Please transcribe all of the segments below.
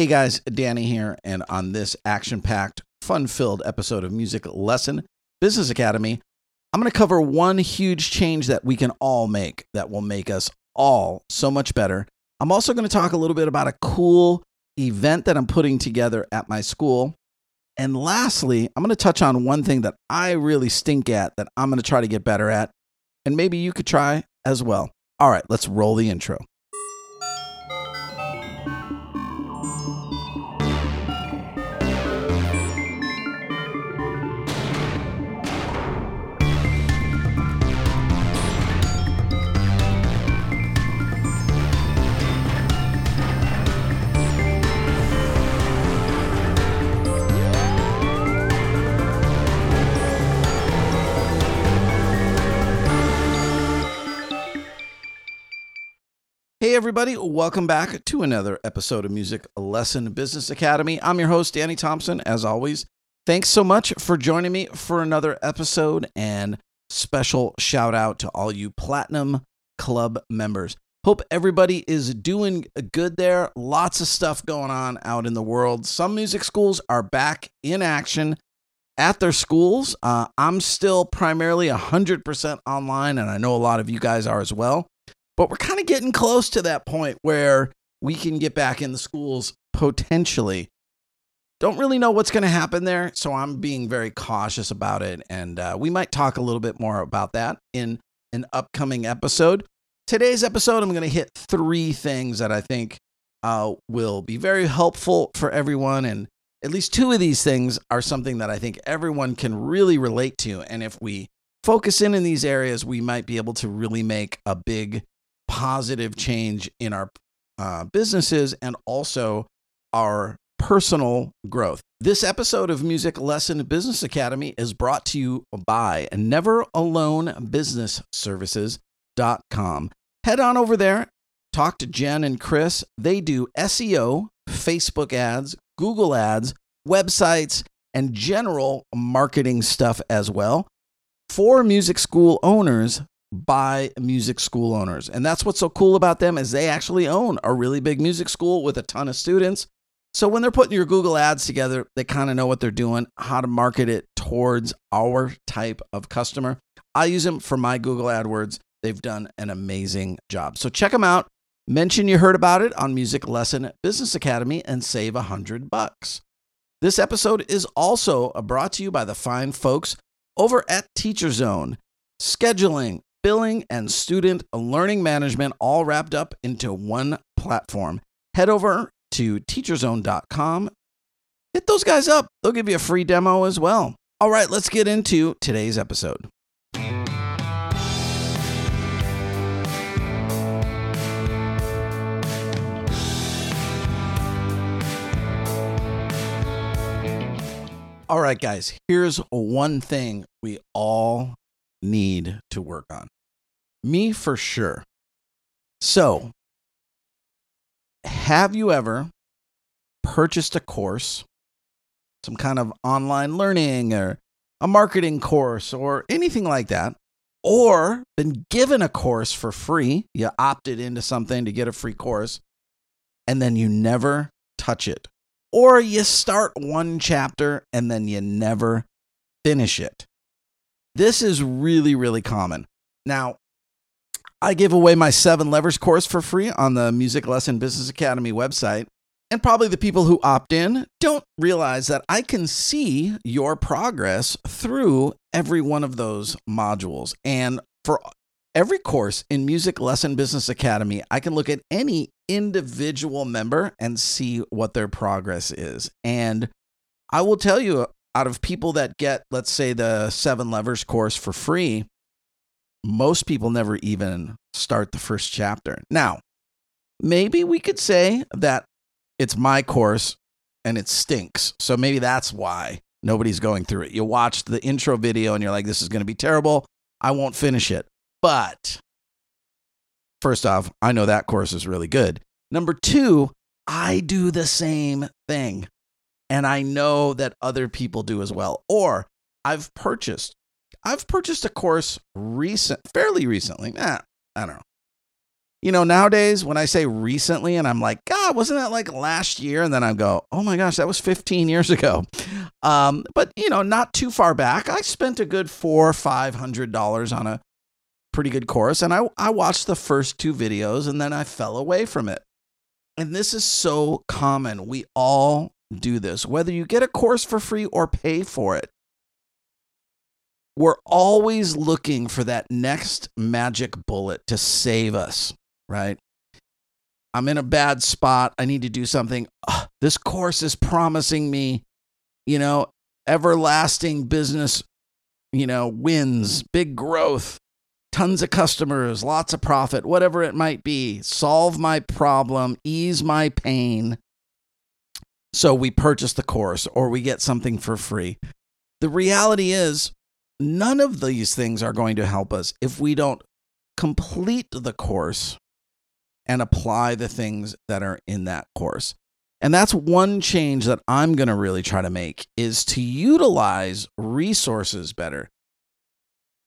Hey guys, Danny here, and on this action packed, fun filled episode of Music Lesson Business Academy, I'm going to cover one huge change that we can all make that will make us all so much better. I'm also going to talk a little bit about a cool event that I'm putting together at my school. And lastly, I'm going to touch on one thing that I really stink at that I'm going to try to get better at, and maybe you could try as well. All right, let's roll the intro. Hey, everybody, welcome back to another episode of Music Lesson Business Academy. I'm your host, Danny Thompson, as always. Thanks so much for joining me for another episode, and special shout out to all you Platinum Club members. Hope everybody is doing good there. Lots of stuff going on out in the world. Some music schools are back in action at their schools. Uh, I'm still primarily 100% online, and I know a lot of you guys are as well. But we're kind of getting close to that point where we can get back in the schools potentially. Don't really know what's going to happen there, so I'm being very cautious about it. And uh, we might talk a little bit more about that in an upcoming episode. Today's episode, I'm going to hit three things that I think uh, will be very helpful for everyone. And at least two of these things are something that I think everyone can really relate to. And if we focus in in these areas, we might be able to really make a big positive change in our uh, businesses and also our personal growth. This episode of Music Lesson Business Academy is brought to you by Never Alone Business Services.com. Head on over there, talk to Jen and Chris. They do SEO, Facebook ads, Google ads, websites, and general marketing stuff as well for music school owners by music school owners. And that's what's so cool about them is they actually own a really big music school with a ton of students. So when they're putting your Google ads together, they kind of know what they're doing, how to market it towards our type of customer. I use them for my Google AdWords. They've done an amazing job. So check them out. Mention you heard about it on Music Lesson Business Academy and save a hundred bucks. This episode is also brought to you by the fine folks over at Teacher Zone. Scheduling, billing, and student learning management all wrapped up into one platform. Head over to teacherzone.com. Hit those guys up, they'll give you a free demo as well. All right, let's get into today's episode. All right, guys, here's one thing we all need to work on. Me for sure. So, have you ever purchased a course, some kind of online learning or a marketing course or anything like that, or been given a course for free? You opted into something to get a free course, and then you never touch it. Or you start one chapter and then you never finish it. This is really, really common. Now, I give away my seven levers course for free on the Music Lesson Business Academy website. And probably the people who opt in don't realize that I can see your progress through every one of those modules. And for every course in Music Lesson Business Academy, I can look at any individual member and see what their progress is. And I will tell you, out of people that get, let's say, the seven levers course for free, most people never even start the first chapter. Now, maybe we could say that it's my course and it stinks. So maybe that's why nobody's going through it. You watch the intro video and you're like, this is going to be terrible. I won't finish it. But first off, I know that course is really good. Number two, I do the same thing. And I know that other people do as well. Or I've purchased I've purchased a course recent, fairly recently. Eh, I don't know. you know, nowadays when I say recently and I'm like, God, wasn't that like last year? And then I go, oh my gosh, that was 15 years ago. Um, but you know, not too far back, I spent a good four or five hundred dollars on a pretty good course. And I, I watched the first two videos and then I fell away from it. And this is so common. We all do this, whether you get a course for free or pay for it. We're always looking for that next magic bullet to save us right? I'm in a bad spot. I need to do something. Ugh, this course is promising me, you know, everlasting business, you know, wins, big growth, tons of customers, lots of profit, whatever it might be. Solve my problem, ease my pain. So we purchase the course or we get something for free. The reality is, none of these things are going to help us if we don't complete the course and apply the things that are in that course. And that's one change that I'm going to really try to make is to utilize resources better.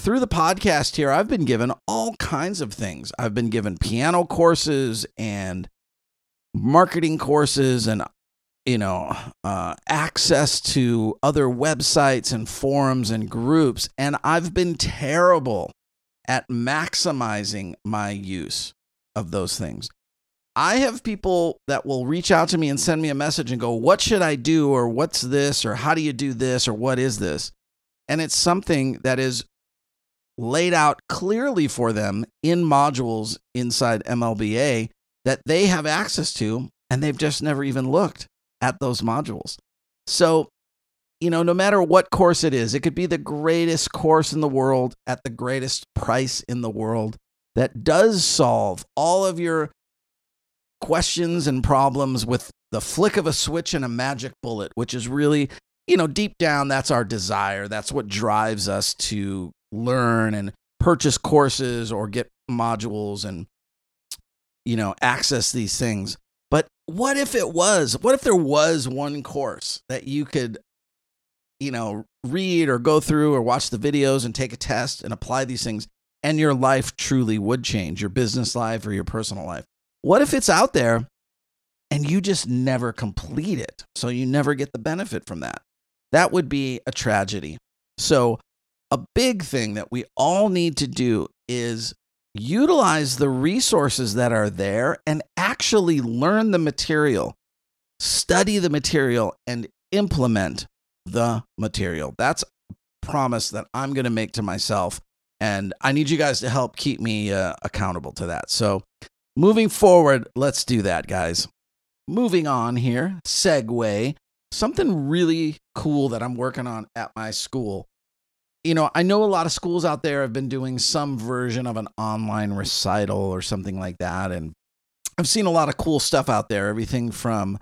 Through the podcast here, I've been given all kinds of things. I've been given piano courses and marketing courses and you know uh, access to other websites and forums and groups and i've been terrible at maximizing my use of those things. I have people that will reach out to me and send me a message and go, What should I do? Or what's this? Or how do you do this? Or what is this? And it's something that is laid out clearly for them in modules inside MLBA that they have access to, and they've just never even looked at those modules. So, you know, no matter what course it is, it could be the greatest course in the world at the greatest price in the world that does solve all of your questions and problems with the flick of a switch and a magic bullet, which is really, you know, deep down, that's our desire. That's what drives us to learn and purchase courses or get modules and, you know, access these things. But what if it was? What if there was one course that you could, you know, read or go through or watch the videos and take a test and apply these things and your life truly would change, your business life or your personal life. What if it's out there and you just never complete it? So you never get the benefit from that. That would be a tragedy. So, a big thing that we all need to do is utilize the resources that are there and actually learn the material, study the material, and implement the material. That's a promise that I'm going to make to myself and I need you guys to help keep me uh, accountable to that. So, moving forward, let's do that, guys. Moving on here, segue, something really cool that I'm working on at my school. You know, I know a lot of schools out there have been doing some version of an online recital or something like that. And I've seen a lot of cool stuff out there, everything from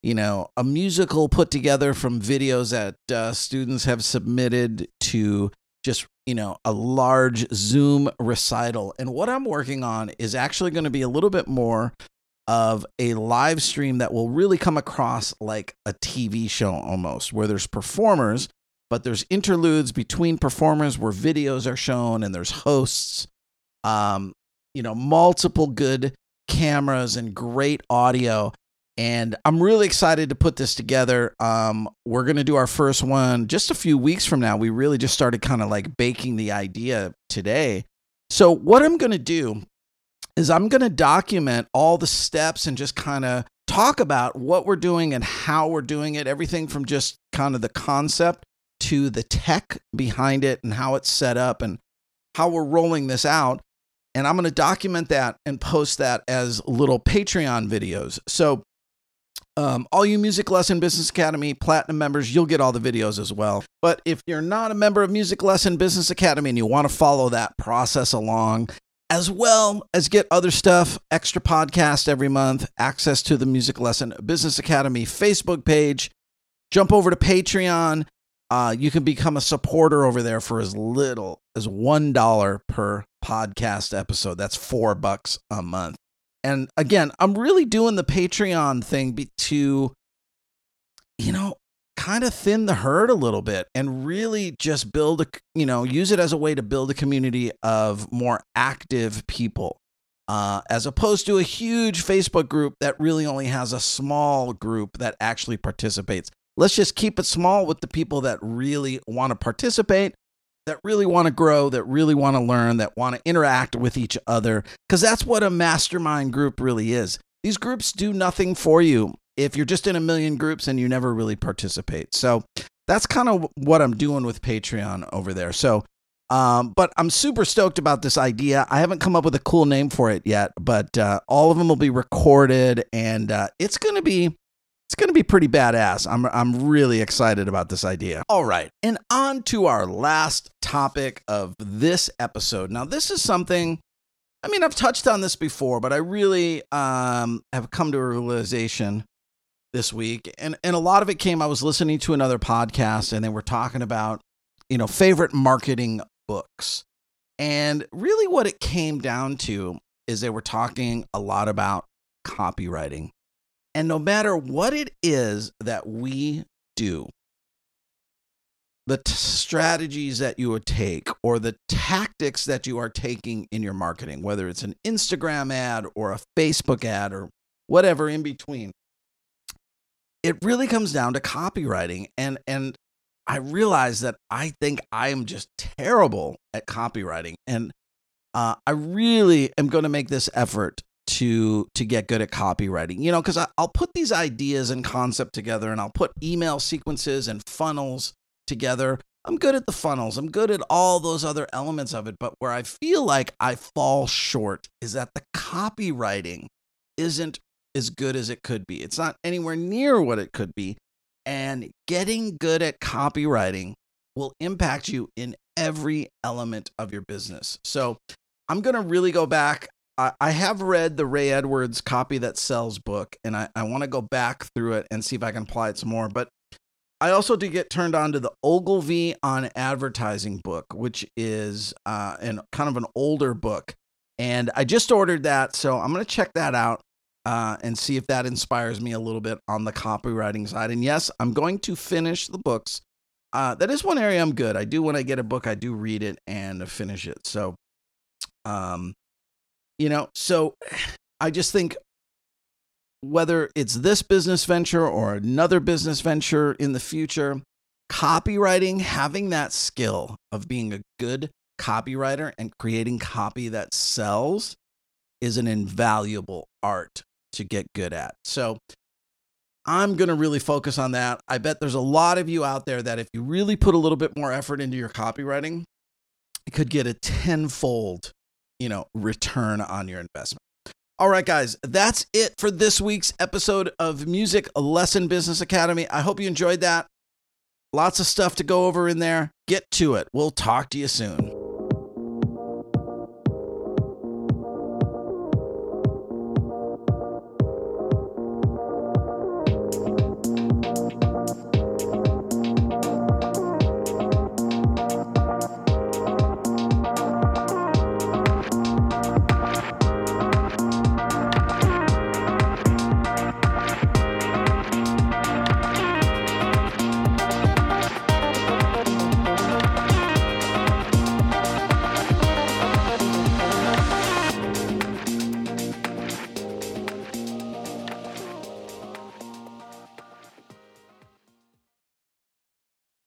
you know, a musical put together from videos that uh, students have submitted to just you know, a large Zoom recital. And what I'm working on is actually going to be a little bit more of a live stream that will really come across like a TV show almost, where there's performers, but there's interludes between performers where videos are shown and there's hosts. Um, you know, multiple good cameras and great audio and I'm really excited to put this together. Um, we're going to do our first one just a few weeks from now. We really just started kind of like baking the idea today. So, what I'm going to do is I'm going to document all the steps and just kind of talk about what we're doing and how we're doing it. Everything from just kind of the concept to the tech behind it and how it's set up and how we're rolling this out. And I'm going to document that and post that as little Patreon videos. So um, all you Music Lesson Business Academy Platinum members, you'll get all the videos as well. But if you're not a member of Music Lesson Business Academy and you want to follow that process along, as well as get other stuff, extra podcast every month, access to the Music Lesson Business Academy Facebook page, jump over to Patreon. Uh, you can become a supporter over there for as little as $1 per podcast episode. That's four bucks a month. And again, I'm really doing the Patreon thing to, you know, kind of thin the herd a little bit and really just build a, you know, use it as a way to build a community of more active people. uh, as opposed to a huge Facebook group that really only has a small group that actually participates. Let's just keep it small with the people that really want to participate, that really want to grow, that really want to learn, that want to interact with each other, because that's what a mastermind group really is. These groups do nothing for you if you're just in a million groups and you never really participate. So that's kind of what I'm doing with Patreon over there. So um, but I'm super stoked about this idea. I haven't come up with a cool name for it yet, but uh, all of them will be recorded, and uh, it's gonna be it's gonna be pretty badass. I'm I'm really excited about this idea. All right, and on to our last topic of this episode. Now, this is something. I mean, I've touched on this before, but I really um, have come to a realization this week, and and a lot of it came. I was listening to another podcast, and they were talking about you know favorite marketing books. And really, what it came down to is they were talking a lot about copywriting. And no matter what it is that we do, the t- strategies that you would take or the tactics that you are taking in your marketing, whether it's an Instagram ad or a Facebook ad or whatever in between, it really comes down to copywriting. And, and I realize that I think I am just terrible at copywriting, and uh, I really am going to make this effort to to get good at copywriting. You know, because I'll put these ideas and concept together, and I'll put email sequences and funnels together. I'm good at the funnels. I'm good at all those other elements of it. But where I feel like I fall short is that the copywriting isn't as good as it could be. It's not anywhere near what it could be. And getting good at copywriting will impact you in every element of your business. So I'm going to really go back. I, have read the Ray Edwards Copy That Sells book, and I, I want to go back through it and see if I can apply it some more. But I also did get turned on to the Ogilvy on Advertising book, which is uh, an kind of an older book. And I just ordered that. So I'm going to check that out uh, and see if that inspires me a little bit on the copywriting side. And yes, I'm going to finish the books. Uh, that is one area I'm good. I do when I get a book, I do read it and finish it. So, um, you know, so I just think whether it's this business venture or another business venture in the future, copywriting, having that skill of being a good copywriter and creating copy that sells is an invaluable art to get good at. So I'm going to really focus on that. I bet there's a lot of you out there that if you really put a little bit more effort into your copywriting, it could get a tenfold, you know, return on your investment. All right, guys, that's it for this week's episode of Music Lesson Business Academy. I hope you enjoyed that. Lots of stuff to go over in there. Get to it. We'll talk to you soon.